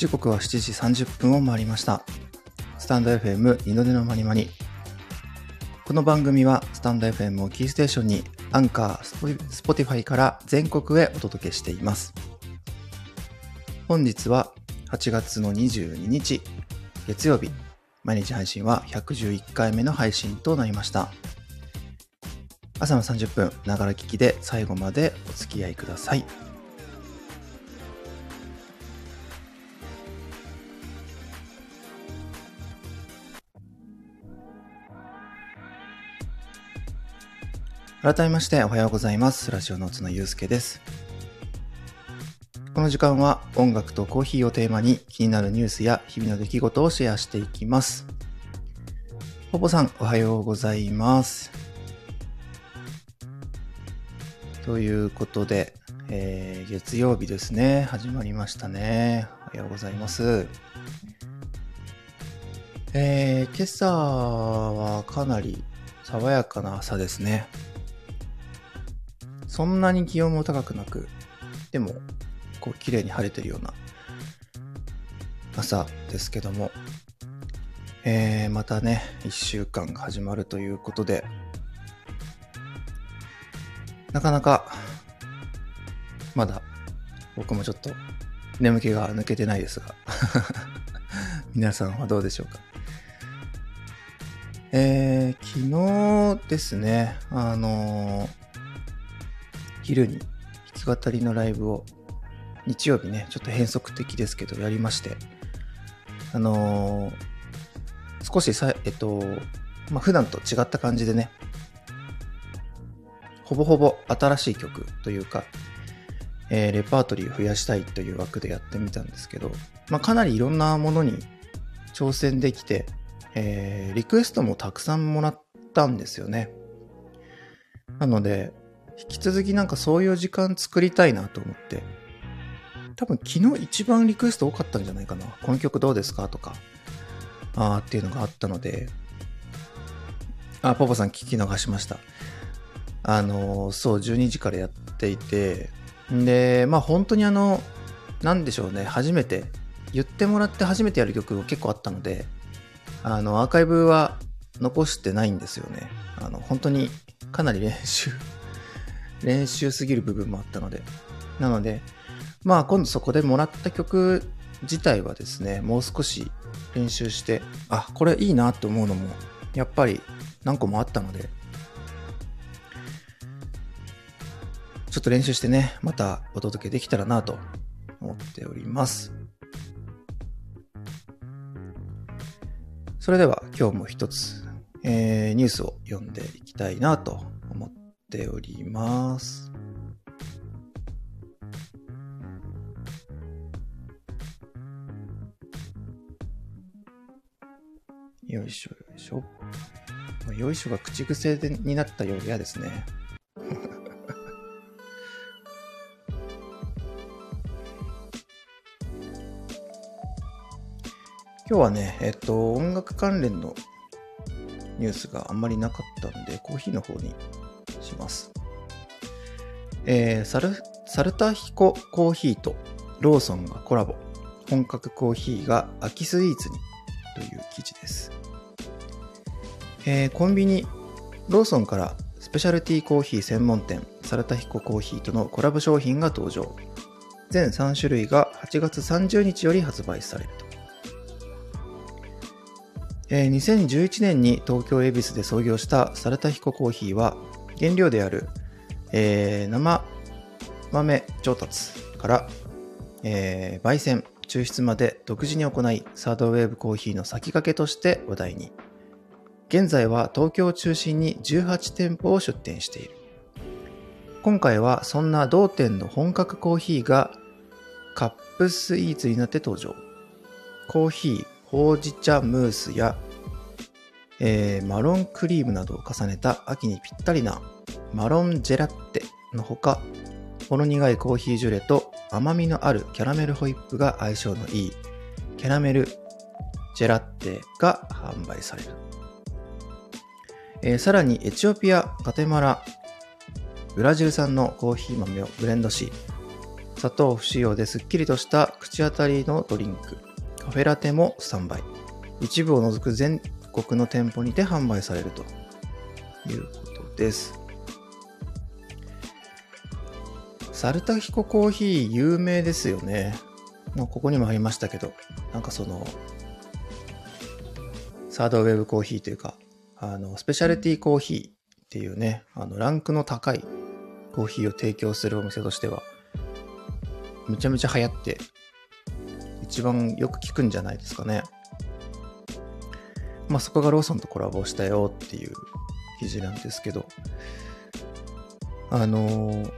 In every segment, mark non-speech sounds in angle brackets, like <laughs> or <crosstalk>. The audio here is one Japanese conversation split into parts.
時刻は7時30分を回りました。スタンド FM 二度寝のまにまに。この番組はスタンド FM をキーステーションに Anchor、Spotify から全国へお届けしています。本日は8月の22日、月曜日。毎日配信は111回目の配信となりました。朝の30分、ながら聞きで最後までお付き合いください。改めましておはようございます。ラジオの角祐介です。この時間は音楽とコーヒーをテーマに気になるニュースや日々の出来事をシェアしていきます。ポポさん、おはようございます。ということで、えー月曜日ですね。始まりましたね。おはようございます。えー今朝はかなり爽やかな朝ですね。そんなに気温も高くなく、でも、こう、綺麗に晴れてるような朝ですけども、えー、またね、一週間が始まるということで、なかなか、まだ、僕もちょっと、眠気が抜けてないですが、<laughs> 皆さんはどうでしょうか。えー、昨日ですね、あのー昼に弾き語りのライブを日曜日ね、ちょっと変則的ですけどやりまして、あのー少しさ、えっと、まあ、普段と違った感じでね、ほぼほぼ新しい曲というか、えーレパートリーを増やしたいという枠でやってみたんですけど、まあ、かなりいろんなものに挑戦できて、えーリクエストもたくさんもらったんですよね。なので、引き続きなんかそういう時間作りたいなと思って、多分昨日一番リクエスト多かったんじゃないかな。この曲どうですかとか、あーっていうのがあったので、あ、ポポさん聞き逃しました。あのそう、12時からやっていて、んで、まあ本当にあの、なんでしょうね、初めて、言ってもらって初めてやる曲が結構あったので、あの、アーカイブは残してないんですよね。あの、本当にかなり練習練習すぎる部分もあったので。なので、まあ今度そこでもらった曲自体はですね、もう少し練習して、あ、これいいなって思うのも、やっぱり何個もあったので、ちょっと練習してね、またお届けできたらなと思っております。それでは今日も一つ、えーニュースを読んでいきたいなと思ってております。よいしょよいしょ。よいしょが口癖でになったようで嫌ですね。<laughs> 今日はね、えっと、音楽関連のニュースがあんまりなかったんで、コーヒーの方にします。えー、サル、サルタヒココーヒーとローソンがコラボ。本格コーヒーが秋スイーツにという記事です。えーコンビニ、ローソンからスペシャルティーコーヒー専門店、サルタヒココーヒーとのコラボ商品が登場。全3種類が8月30日より発売されると。えー2011年に東京恵比寿で創業したサルタヒココーヒーは原料である、えー生豆調達から、えー焙煎抽出まで独自に行いサードウェーブコーヒーの先駆けとして話題に。現在は東京を中心に18店舗を出店している。今回はそんな同店の本格コーヒーがカップスイーツになって登場。コーヒーほうじ茶ムースや、えーマロンクリームなどを重ねた秋にぴったりなマロンジェラッテのほか、ほろ苦いコーヒージュレと甘みのあるキャラメルホイップが相性のいいキャラメルジェラッテが販売される。えーさらにエチオピア、ガテマラ、ブラジル産のコーヒー豆をブレンドし、砂糖不使用ですっきりとした口当たりのドリンク。カフェラテもスタンバイ。一部を除く全国の店舗にて販売されるということです。サルタヒココーヒー有名ですよね。まあ、ここにもありましたけど、なんかその、サードウェブコーヒーというか、あの、スペシャルティコーヒーっていうね、あの、ランクの高いコーヒーを提供するお店としては、めちゃめちゃ流行って、一番よく聞くんじゃないですかね。まあそこがローソンとコラボしたよっていう記事なんですけど、あの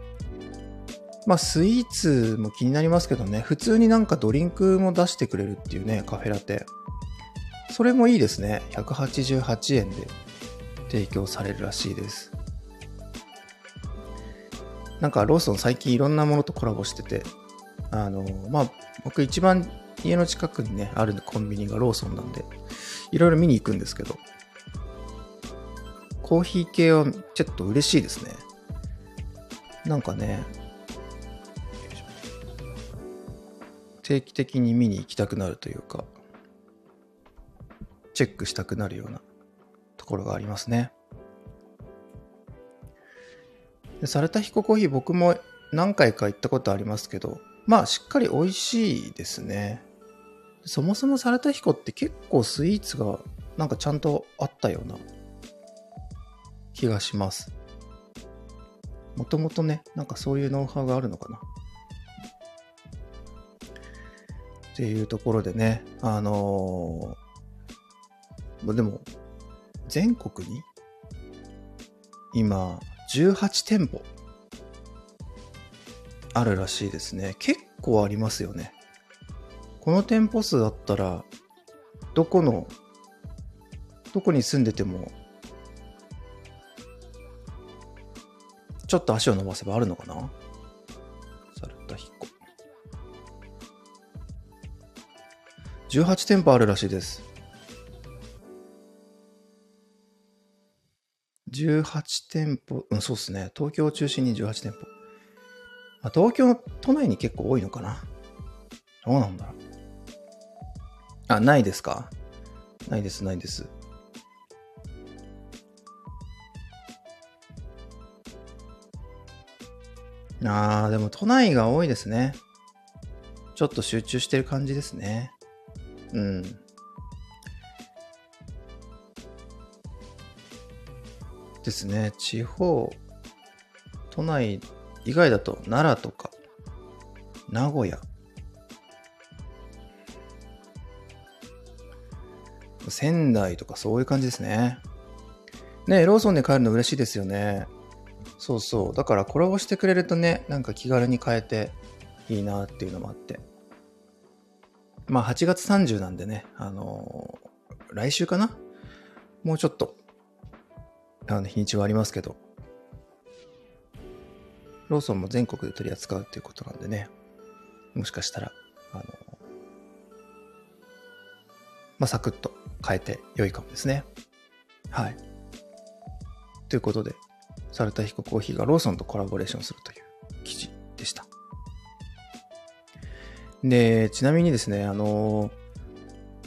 まあスイーツも気になりますけどね、普通になんかドリンクも出してくれるっていうね、カフェラテ。それもいいですね。188円で提供されるらしいです。なんかローソン最近いろんなものとコラボしてて、あの、まあ、僕一番家の近くにね、あるコンビニがローソンなんで、いろいろ見に行くんですけど、コーヒー系はちょっと嬉しいですね。なんかね、定期的に見に行きたくなるというか、チェックしたくなるようなところがありますね。でサルタヒココーヒー僕も何回か行ったことありますけど、まあしっかり美味しいですね。そもそもサルタヒコって結構スイーツがなんかちゃんとあったような気がします。もともとね、なんかそういうノウハウがあるのかな。っていうところでね、あのー、でも、全国に今、18店舗あるらしいですね。結構ありますよね。この店舗数あったら、どこの、どこに住んでても、ちょっと足を伸ばせばあるのかな？サルタヒコ。18店舗あるらしいです。18店舗、うん、そうっすね。東京を中心に18店舗。まあ、東京都内に結構多いのかな？どうなんだろう。あ、ないですか？ないです、ないです。あー、でも都内が多いですね。ちょっと集中してる感じですね。うん。ですね。地方、都内以外だと奈良とか、名古屋、仙台とかそういう感じですね。ねローソンで買えるの嬉しいですよね。そうそう。だからコラボしてくれるとね、なんか気軽に買えていいなっていうのもあって。まあ8月30なんでね、あのー、来週かな？もうちょっと、あの日にちはありますけど、ローソンも全国で取り扱うっていうことなんでね、もしかしたら、あのー、まあ、サクッと変えて良いかもですね。はい。ということで、サルタヒココーヒーがローソンとコラボレーションするという記事でした。で、ちなみにですね、あの、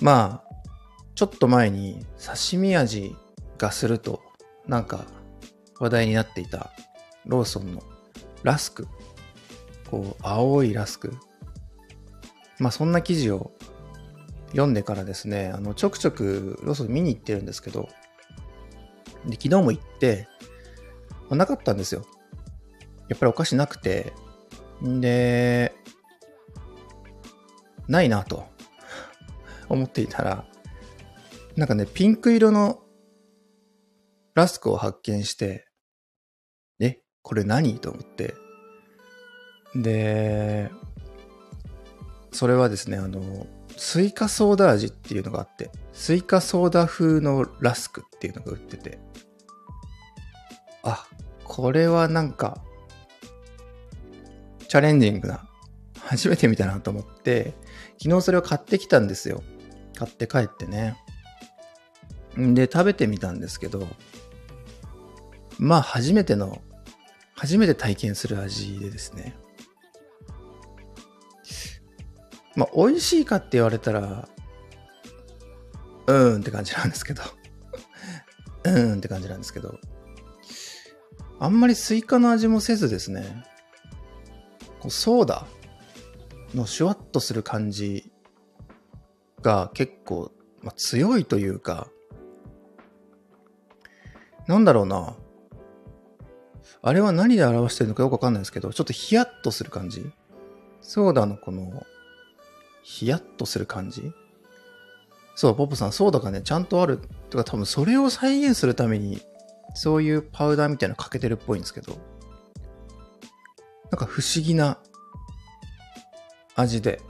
まあ、ちょっと前に刺身味がすると、なんか話題になっていたローソンのラスク。こう、青いラスク。まあ、そんな記事を読んでからですね、あの、ちょくちょくローソン見に行ってるんですけど、で、昨日も行って、まあ、なかったんですよ。やっぱりお菓子なくて、んで、ないなと <laughs> 思っていたら、なんかね、ピンク色のラスクを発見して、え、これ何と思って。で、それはですね、あの、スイカソーダ味っていうのがあって、スイカソーダ風のラスクっていうのが売ってて、あ、これはなんか、チャレンジングな、初めて見たなと思って、昨日それを買ってきたんですよ。買って帰ってね。んで、食べてみたんですけど、まあ初めての、初めて体験する味でですね。まあ、美味しいかって言われたら、うーんって感じなんですけど。<laughs> うーんって感じなんですけど。あんまりスイカの味もせずですね、こうソーダのシュワッとする感じが結構、まあ、強いというか、なんだろうな。あれは何で表してるのかよくわかんないですけど、ちょっとヒヤッとする感じソーダのこの、ヒヤッとする感じ？そう、ポップさん、ソーダがね、ちゃんとある。とか多分それを再現するために、そういうパウダーみたいなのかけてるっぽいんですけど、なんか不思議な味で。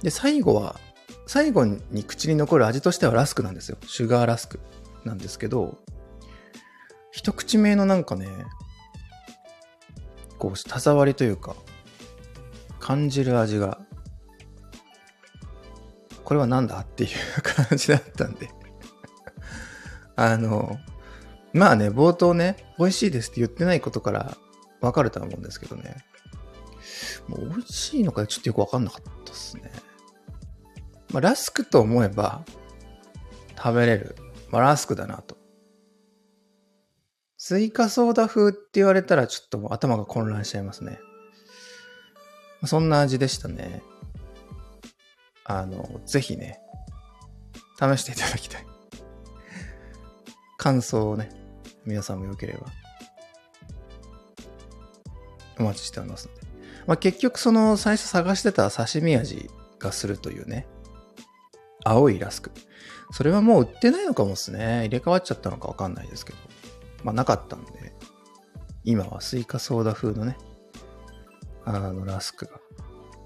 で、最後は、最後に口に残る味としてはラスクなんですよ。シュガーラスクなんですけど、一口目のなんかね、こう、舌触りというか、感じる味が、これは何だっていう感じだったんであの、まあね、冒頭ね、美味しいですって言ってないことから分かるとは思うんですけどね。もう美味しいのかちょっとよく分かんなかったっすね。まあ、ラスクと思えば食べれる。まあ、ラスクだなと。スイカソーダ風って言われたらちょっと頭が混乱しちゃいますね。そんな味でしたね。あの、ぜひね、試していただきたい。<laughs> 感想をね、皆さんもよければ、お待ちしておりますので。まあ、結局その最初探してた刺身味がするというね、青いラスク。それはもう売ってないのかもっすね。入れ替わっちゃったのかわかんないですけど。まあなかったんで、今はスイカソーダ風のね、あのラスクが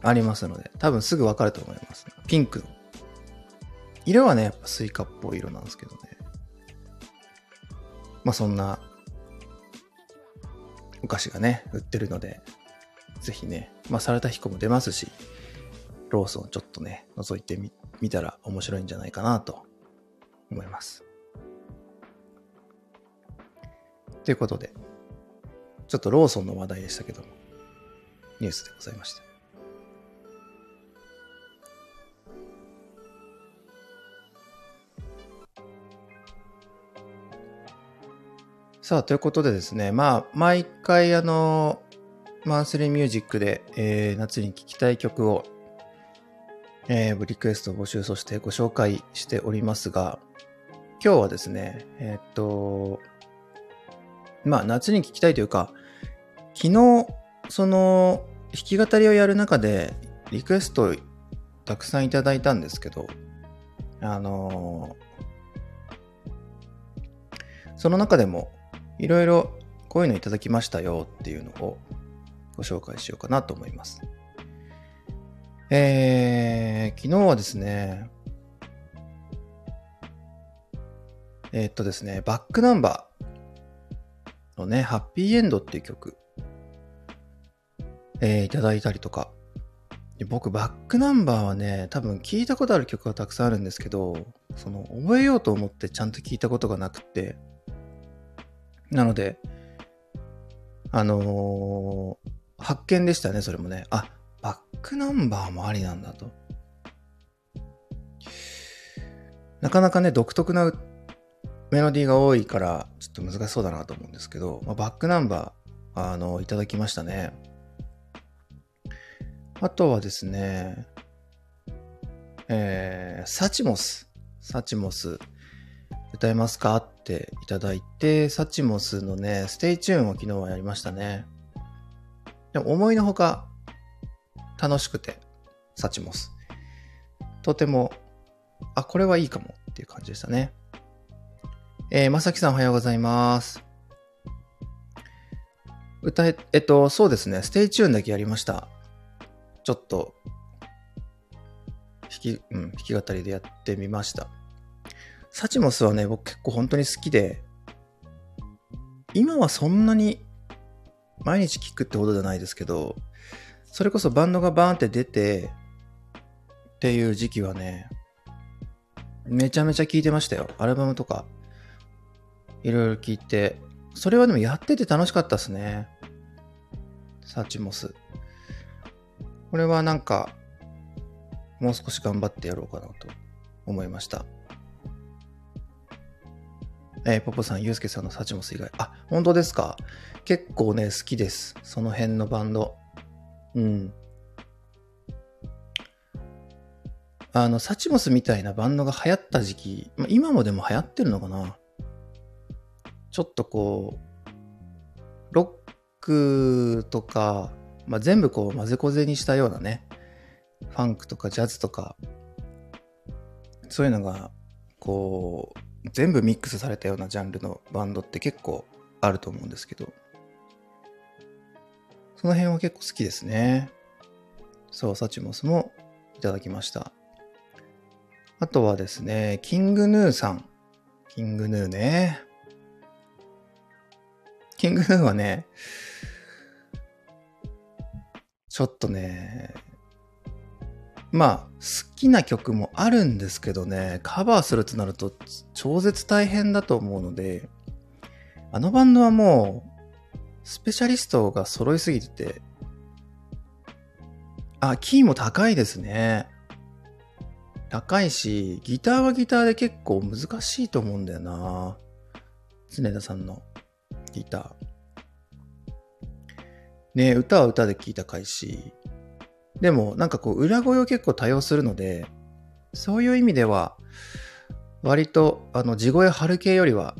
ありますので、多分すぐわかると思います。ピンクの。色はね、やっぱスイカっぽい色なんですけどね。まあそんなお菓子がね、売ってるので、ぜひね、まあサルタヒコも出ますし、ローソンちょっとね、覗いてみ、見たら面白いんじゃないかなと思います。ということで、ちょっとローソンの話題でしたけども、ニュースでございました。さあ、ということでですね、まあ、毎回あの、マンスリーミュージックで、えー、夏に聴きたい曲を、えー、リクエスト募集、そしてご紹介しておりますが、今日はですね、えー、っと、まあ、夏に聴きたいというか、昨日、その、弾き語りをやる中で、リクエストたくさんいただいたんですけど、あのその中でも、いろいろこういうのいただきましたよっていうのをご紹介しようかなと思います。えー、昨日はですね、えー、っとですね、バックナンバーのね、ハッピーエンドっていう曲、えー、いただいたりとか、僕、バックナンバーはね、多分聞いたことある曲がたくさんあるんですけど、その、覚えようと思ってちゃんと聞いたことがなくて、なので、あのー、発見でしたね、それもね。あ、バックナンバーもありなんだと。なかなかね、独特なメロディーが多いから、ちょっと難しそうだなと思うんですけど、まあ、バックナンバー、あの、いただきましたね。あとはですね、えー、 Suchmos。Suchmos、歌えますか？っていただいて、 Suchmos のね、 STAY TUNE を昨日はやりましたね。でも思いのほか楽しくて、 Suchmos。とても、あ、これはいいかもっていう感じでしたね。えー、まさきさんおはようございます。歌え、えっと、そうですね、 STAY TUNE だけやりました。ちょっと、弾き、うん、弾き語りでやってみました。 Suchmos はね、僕結構本当に好きで、今はそんなに毎日聴くってほどじゃないですけど、それこそバンドがバーンって出て、っていう時期はね、めちゃめちゃ聴いてましたよ。アルバムとか、いろいろ聴いて。それはでもやってて楽しかったっすね。サチモス。これはなんか、もう少し頑張ってやろうかなと思いました。えー、ポポさん、ユースケさんのサチモス以外。あ、本当ですか？結構ね、好きです。その辺のバンド。うん。あの、サチモスみたいなバンドが流行った時期、まあ、今もでも流行ってるのかな？ちょっとこう、ロックとか、まあ、全部こう混ぜこぜにしたようなね、ファンクとかジャズとか、そういうのが、こう、全部ミックスされたようなジャンルのバンドって結構あると思うんですけど、その辺は結構好きですね。そう、サチモスもいただきました。あとはですね、キングヌーさん。キングヌーね。キングヌーはね、ちょっとね、まあ、好きな曲もあるんですけどね、カバーするとなると超絶大変だと思うので、あのバンドはもう、スペシャリストが揃いすぎてて、あ、キーも高いですね。高いし、ギターはギターで結構難しいと思うんだよな。常田さんのギター。ね歌は歌で聴いたかいし、でもなんかこう裏声を結構多用するので、そういう意味では、割とあの地声張る系よりは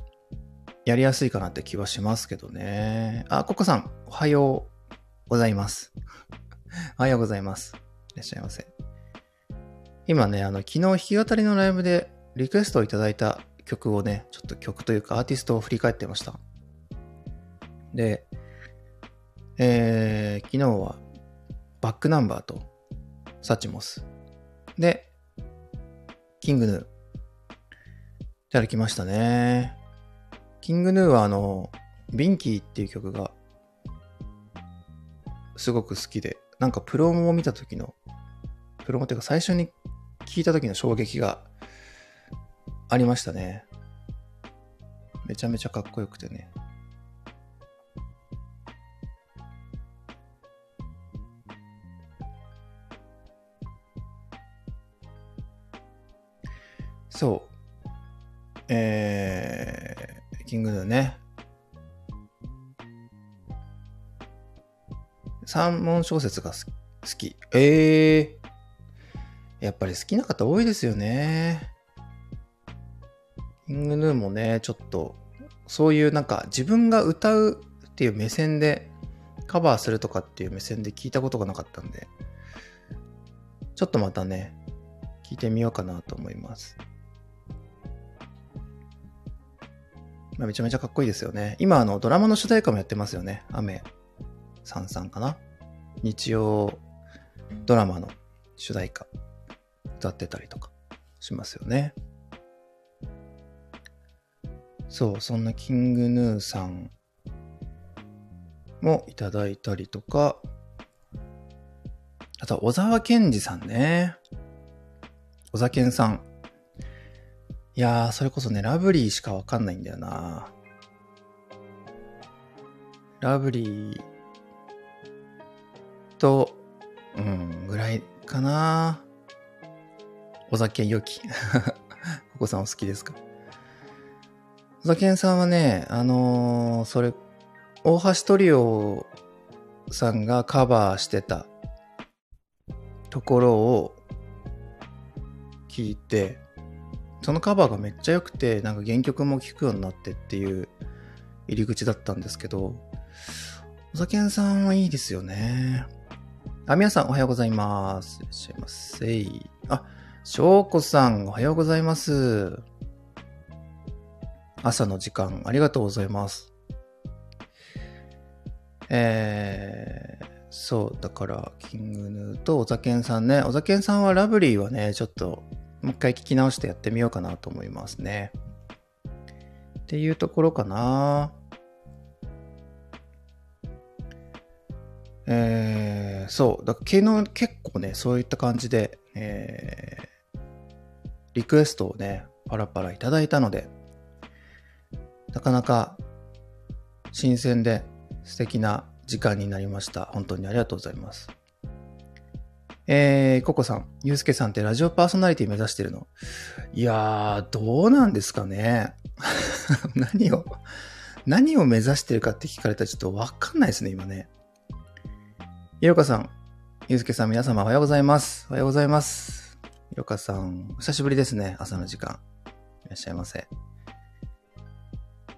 やりやすいかなって気はしますけどね。あ、ココさん、おはようございます。<laughs> おはようございます。いらっしゃいませ。今ね、あの、昨日弾き語りのライブでリクエストをいただいた曲をね、ちょっと曲というかアーティストを振り返ってました。で、えー、昨日はバックナンバーとサチモス。で、キングヌー。いただきましたね。キングヌーはあの、ビンキーっていう曲がすごく好きで、なんかプロモを見た時の、プロモっていうか最初に聞いた時の衝撃がありましたね。めちゃめちゃかっこよくてね。そう。えー、キングヌーね。三文小説が好き。えー。やっぱり好きな方多いですよね。キングヌーもね、ちょっと、そういうなんか自分が歌うっていう目線でカバーするとかっていう目線で聞いたことがなかったんで、ちょっとまたね、聞いてみようかなと思います。めちゃめちゃかっこいいですよね。今、あの、ドラマの主題歌もやってますよね。雨さんさんかな？日曜ドラマの主題歌歌ってたりとかしますよね。そう、そんなキングヌーさんもいただいたりとか、あと小沢健二さんね。小沢健さん。いやー、それこそね、ラブリーしかわかんないんだよな。ラブリーと、うん、ぐらいかな。小酒良き。<laughs> お子さんお好きですか？小酒さんはね、あのーそれ、大橋トリオさんがカバーしてたところを聞いて、そのカバーがめっちゃ良くて、なんか原曲も聴くようになってっていう入り口だったんですけど、お酒屋さんはいいですよね。あ、皆さんおはようございます。いらっしゃいませ。あ、翔子さんおはようございます。朝の時間ありがとうございます。えー、そう、だから、キングヌーとお酒んさんね。お酒んさんはラブリーはね、ちょっと、もう一回聞き直してやってみようかなと思いますね。っていうところかな。えー、そう。だから昨日結構ね、そういった感じで、えー、リクエストをね、パラパラいただいたので、なかなか新鮮で素敵な時間になりました。本当にありがとうございます。えー、ココさん、ゆうすけさんってラジオパーソナリティ目指してるの？いやー、どうなんですかね。<laughs> 何を、何を目指してるかって聞かれたらちょっとわかんないですね、今ね。ひろかさん、ゆうすけさん、皆様おはようございます。おはようございます。ひろかさん、お久しぶりですね、朝の時間。いらっしゃいませ。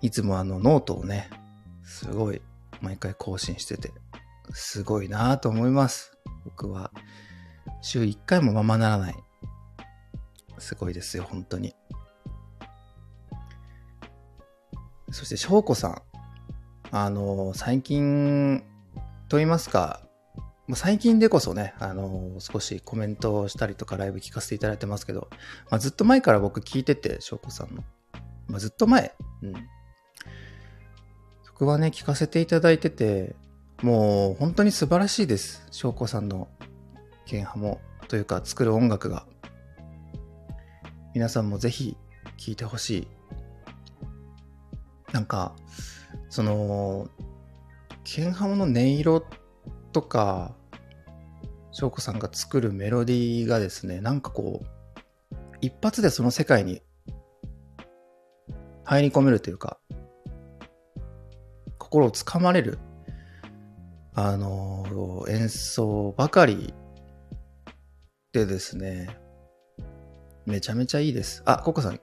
いつもあのノートをね、すごい毎回更新してて、すごいなぁと思います。僕は週1回もままならない。すごいですよ、本当に。そして、翔子さん。あの、最近、と言いますか、最近でこそね、あの、少しコメントをしたりとかライブ聞かせていただいてますけど、まあ、ずっと前から僕聞いてて、翔子さんの。まあ、ずっと前。うん。曲はね、聞かせていただいてて、もう本当に素晴らしいです。翔子さんのケンハモというか作る音楽が。皆さんもぜひ聴いてほしい。なんか、その、ケンハモの音色とか、翔子さんが作るメロディーがですね、なんかこう、一発でその世界に入り込めるというか、心をつかまれる、あの、演奏ばかりでですね、めちゃめちゃいいです。あ、ココさん、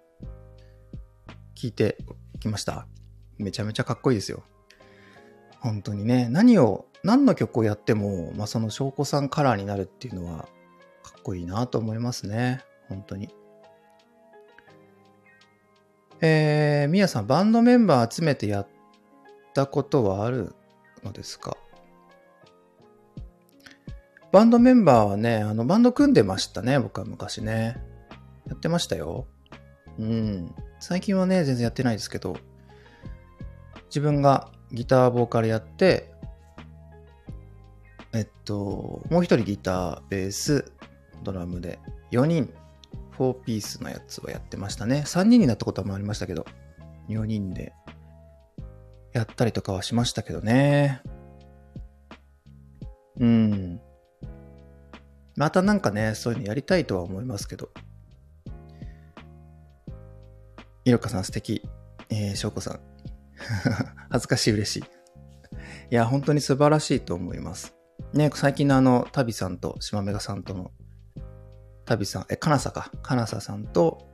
聞いてきました？めちゃめちゃかっこいいですよ。本当にね、何を、何の曲をやっても、まあ、その翔子さんカラーになるっていうのは、かっこいいなと思いますね。本当に。えー、みやさん、バンドメンバー集めてやったことはあるのですか？バンドメンバーはね、あの、バンド組んでましたね、僕は昔ね。やってましたよ。うん。最近はね、全然やってないですけど、自分がギター、ボーカルやって、えっと、もう一人ギター、ベース、ドラムで、4人、4ピースのやつをやってましたね。3人になったこともありましたけど、4人でやったりとかはしましたけどね。うん。またなんかね、そういうのやりたいとは思いますけど。いろかさん素敵。えー、しょうこさん。<laughs> 恥ずかしい嬉しい。いや、本当に素晴らしいと思います。ね、最近のあの、タビさんと島メガさんとの、タビさん、え、カナサか。カナサさんと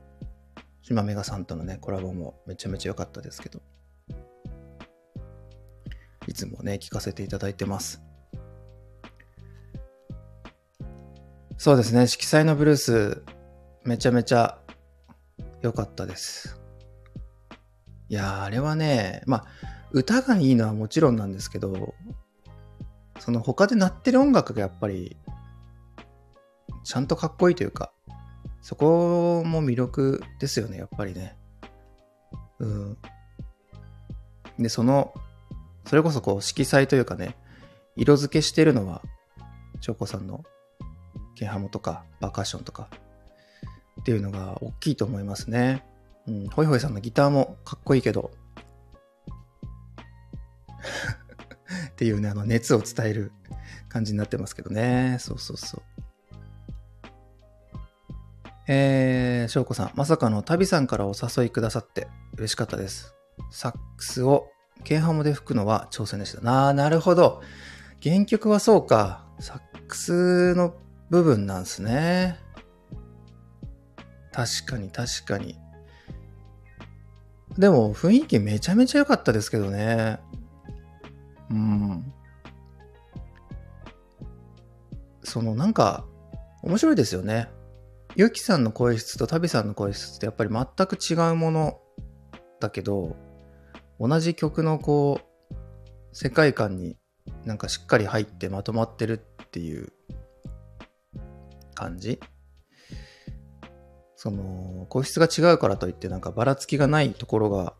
島メガさんとのね、コラボもめちゃめちゃ良かったですけど。いつもね、聞かせていただいてます。そうですね。色彩のブルース、めちゃめちゃ良かったです。いやー、あれはね、まあ、歌がいいのはもちろんなんですけど、その他で鳴ってる音楽がやっぱり、ちゃんとかっこいいというか、そこも魅力ですよね、やっぱりね。うん。で、その、それこそこう色彩というかね、色付けしてるのは、チョコさんのケンハモとかパーカッションとかっていうのが大きいと思いますね。うん、ホイホイさんのギターもかっこいいけど <laughs> っていうね、あの熱を伝える感じになってますけどね。そうそうそう。えー、翔子さん、まさかの旅さんからお誘いくださって嬉しかったです。サックスをケンハモで吹くのは挑戦でした。なあ、なるほど。原曲はそうか。サックスの部分なんすね。確かに確かに。でも雰囲気めちゃめちゃ良かったですけどね。うん。そのなんか面白いですよね。ゆきさんの声質と旅さんの声質ってやっぱり全く違うものだけど、同じ曲のこう、世界観になんかしっかり入ってまとまってるっていう感じその、個室が違うからといってなんかばらつきがないところが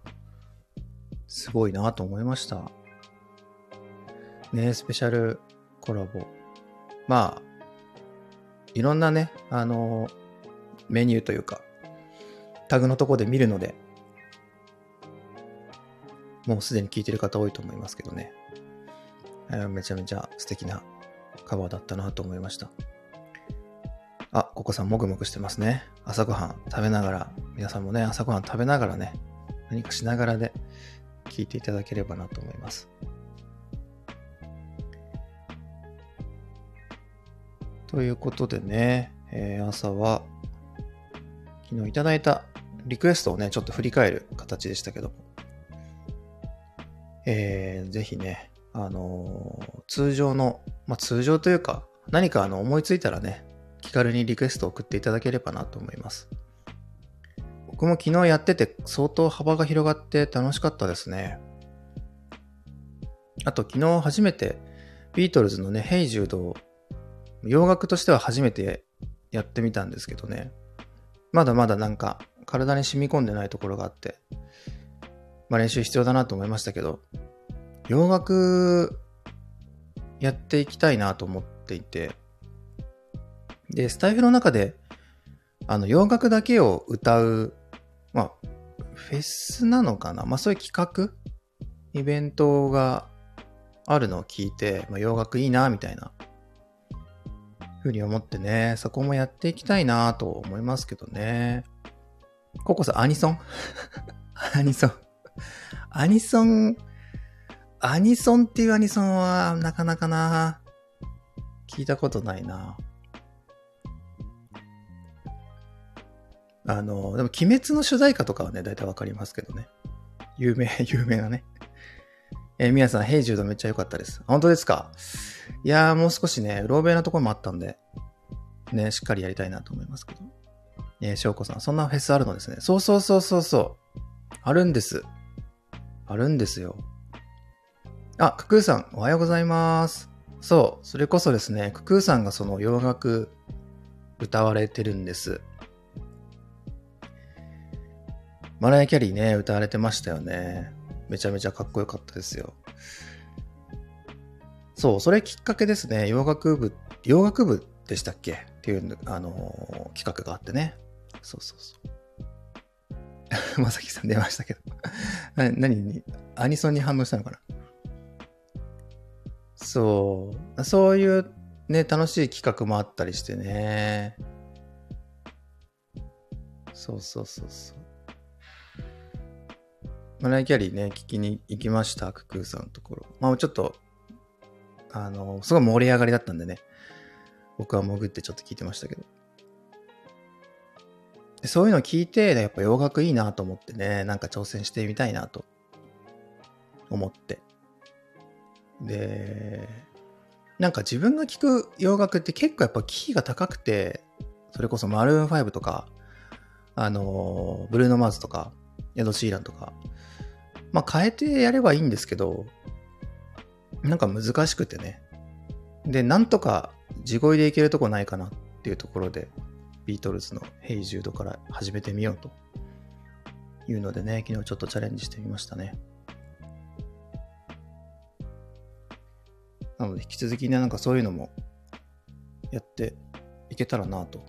すごいなと思いました。ねスペシャルコラボ。まあ、いろんなね、あの、メニューというか、タグのとこで見るので、もうすでに聞いてる方多いと思いますけどね。めちゃめちゃ素敵なカバーだったなと思いました。あ、ココさんもぐもぐしてますね。朝ごはん食べながら、皆さんもね、朝ごはん食べながらね、何かしながらで聞いていただければなと思います。ということでね、えー、朝は、昨日いただいたリクエストをね、ちょっと振り返る形でしたけども、えー、ぜひね、あのー、通常の、まあ、通常というか、何かあの思いついたらね、気軽にリクエストを送っていただければなと思います。僕も昨日やってて相当幅が広がって楽しかったですね。あと昨日初めてビートルズのね、ヘイジュードを洋楽としては初めてやってみたんですけどね。まだまだなんか体に染み込んでないところがあって、まあ練習必要だなと思いましたけど、洋楽やっていきたいなと思っていて、で、スタイフの中で、あの、洋楽だけを歌う、まあ、フェスなのかな？まあそういう企画？イベントがあるのを聞いて、まあ、洋楽いいな、みたいなふうに思ってね、そこもやっていきたいなと思いますけどね。ココさ、アニソン？<laughs> アニソン。アニソン、アニソンっていうアニソンはなかなかな、聞いたことないな。あの、でも、鬼滅の主題歌とかはね、だいたいわかりますけどね。有名、<laughs> 有名なね。えー、皆さん、ヘイジュードめっちゃ良かったです。本当ですか？いやー、もう少しね、うろ覚えなところもあったんで、ね、しっかりやりたいなと思いますけど。えー、翔子さん、そんなフェスあるのですね。そうそうそうそうそう。あるんです。あるんですよ。あ、ククーさん、おはようございます。そう、それこそですね、ククーさんがその洋楽歌われてるんです。マライア・キャリーね、歌われてましたよね。めちゃめちゃかっこよかったですよ。そう、それきっかけですね。洋楽部、洋楽部でしたっけ？っていう、あのー、企画があってね。そうそうそう。<laughs> まさきさん出ましたけど <laughs> な。何に、アニソンに反応したのかな？そう、そういうね、楽しい企画もあったりしてね。そうそうそうそう。マライキャリーね、聞きに行きました、ククーさんのところ。まあちょっと、あの、すごい盛り上がりだったんでね、僕は潜ってちょっと聞いてましたけど。そういうの聞いて、やっぱ洋楽いいなと思ってね、なんか挑戦してみたいなと思って。で、なんか自分が聴く洋楽って結構やっぱキーが高くて、それこそマルーン5とか、あの、ブルーノ・マーズとか、エド・シーランとか、まあ変えてやればいいんですけど、なんか難しくてね。で、なんとか地声でいけるとこないかなっていうところで、ビートルズのヘイジュードから始めてみようというのでね、昨日ちょっとチャレンジしてみましたね。なので引き続きね、なんかそういうのもやっていけたらなと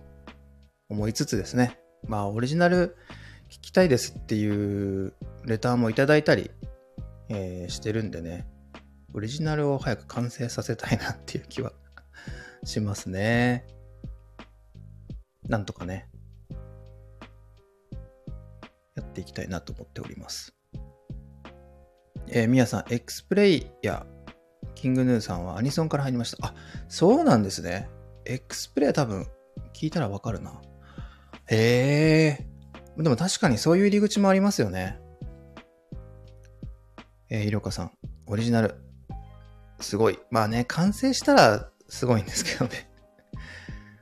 思いつつですね。まあオリジナル聞きたいですっていうレターもいただいたり、えー、してるんでね、オリジナルを早く完成させたいなっていう気はしますね。なんとかね、やっていきたいなと思っております。えー、みやさん、エクスプレイやキングヌーさんはアニソンから入りました。あ、そうなんですね。エクスプレイは多分聞いたらわかるな。へえ。でも確かにそういう入り口もありますよね。えー、ひろかさん、オリジナル。すごい。まあね、完成したらすごいんですけどね。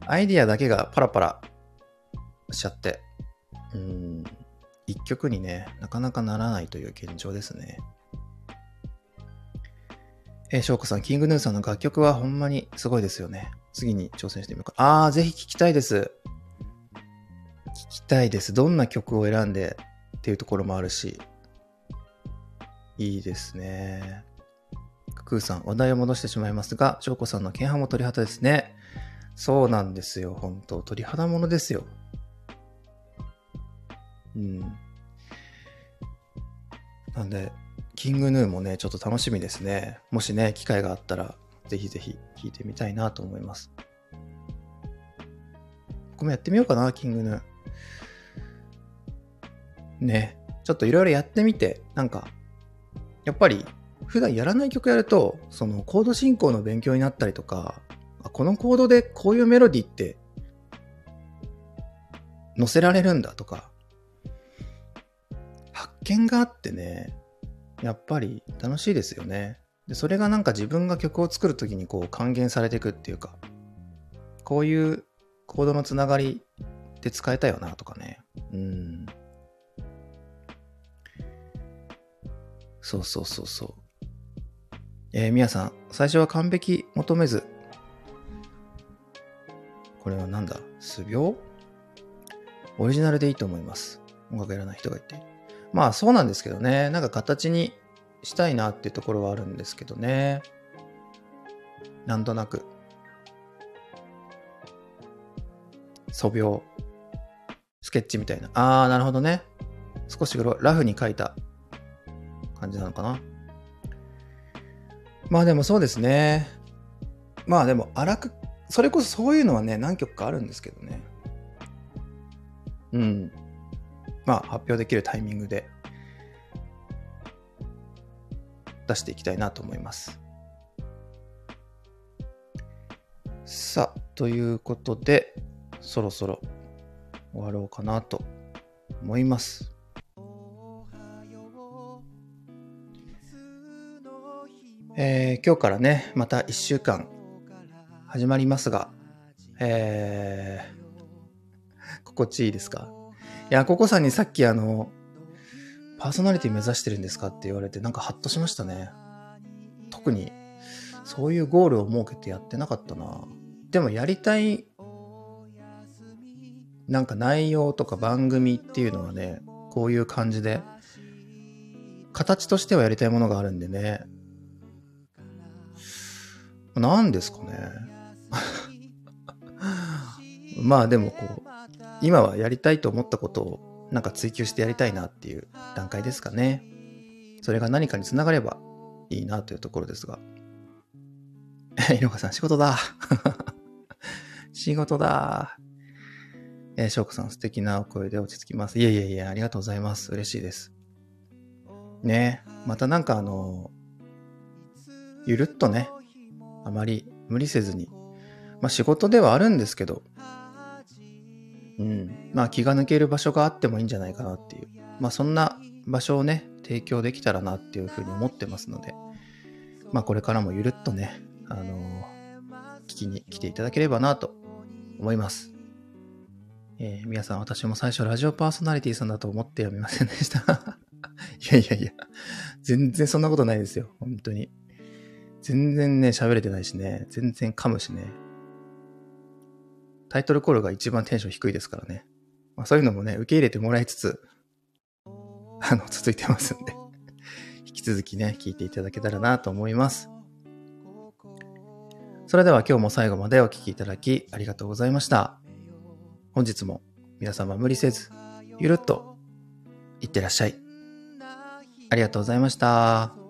アイディアだけがパラパラしちゃって、うん、一曲にね、なかなかならないという現状ですね。えー、翔子さん、キングヌーさんの楽曲はほんまにすごいですよね。次に挑戦してみようか。あー、ぜひ聴きたいです。聞きたいです。どんな曲を選んでっていうところもあるし、いいですね。ククーさん、話題を戻してしまいますが、翔子さんの剣派も鳥肌ですね。そうなんですよ、本当鳥肌ものですよ。うん。なんで、キングヌーもね、ちょっと楽しみですね。もしね、機会があったら、ぜひぜひ聞いてみたいなと思います。僕もやってみようかな、キングヌー。ね。ちょっといろいろやってみて、なんか、やっぱり、普段やらない曲やると、そのコード進行の勉強になったりとか、このコードでこういうメロディって載せられるんだとか、発見があってね、やっぱり楽しいですよね。で、それがなんか自分が曲を作るときにこう還元されていくっていうか、こういうコードのつながりで使えたよなとかね。うん。そうそうそうそう。えー、みやさん、最初は完璧求めず、これはなんだ？素描オリジナルでいいと思います。音楽やらない人がいて。まあそうなんですけどね。なんか形にしたいなっていうところはあるんですけどね。なんとなく。素描。スケッチみたいな。あー、なるほどね。少しラフに描いた感じなのかな？まあでもそうですね。まあでも荒く、それこそそういうのはね、何曲かあるんですけどね。うん。まあ発表できるタイミングで出していきたいなと思います。さあ、ということで、そろそろ終わろうかなと思います。えー、今日からね、また1週間始まりますが、えー、心地いいですか？いや、ココさんにさっきあの、パーソナリティ目指してるんですかって言われて、なんかハッとしましたね。特に、そういうゴールを設けてやってなかったな。でもやりたい、なんか内容とか番組っていうのはね、こういう感じで、形としてはやりたいものがあるんでね、何ですかね。<laughs> まあでもこう、今はやりたいと思ったことをなんか追求してやりたいなっていう段階ですかね。それが何かにつながればいいなというところですが。いのかさん、仕事だ。<laughs> 仕事だ。えー、翔子さん、素敵なお声で落ち着きます。いやいやいや、ありがとうございます。嬉しいです。ねまたなんかあの、ゆるっとね、あまり無理せずに、まあ仕事ではあるんですけど、うん、まあ気が抜ける場所があってもいいんじゃないかなっていう、まあそんな場所をね、提供できたらなっていうふうに思ってますので、まあこれからもゆるっとね、あのー、聞きに来ていただければなと思います。えー、皆さん私も最初ラジオパーソナリティさんだと思ってやめませんでした。<laughs> いやいやいや、全然そんなことないですよ。本当に。全然ね、喋れてないしね、全然噛むしね。タイトルコールが一番テンション低いですからね。まあ、そういうのもね、受け入れてもらいつつ、あの、続いてますんで引き続きね、聞いていただけたらなと思います。それでは今日も最後までお聴きいただきありがとうございました。本日も皆様無理せず、ゆるっといってらっしゃい。ありがとうございました。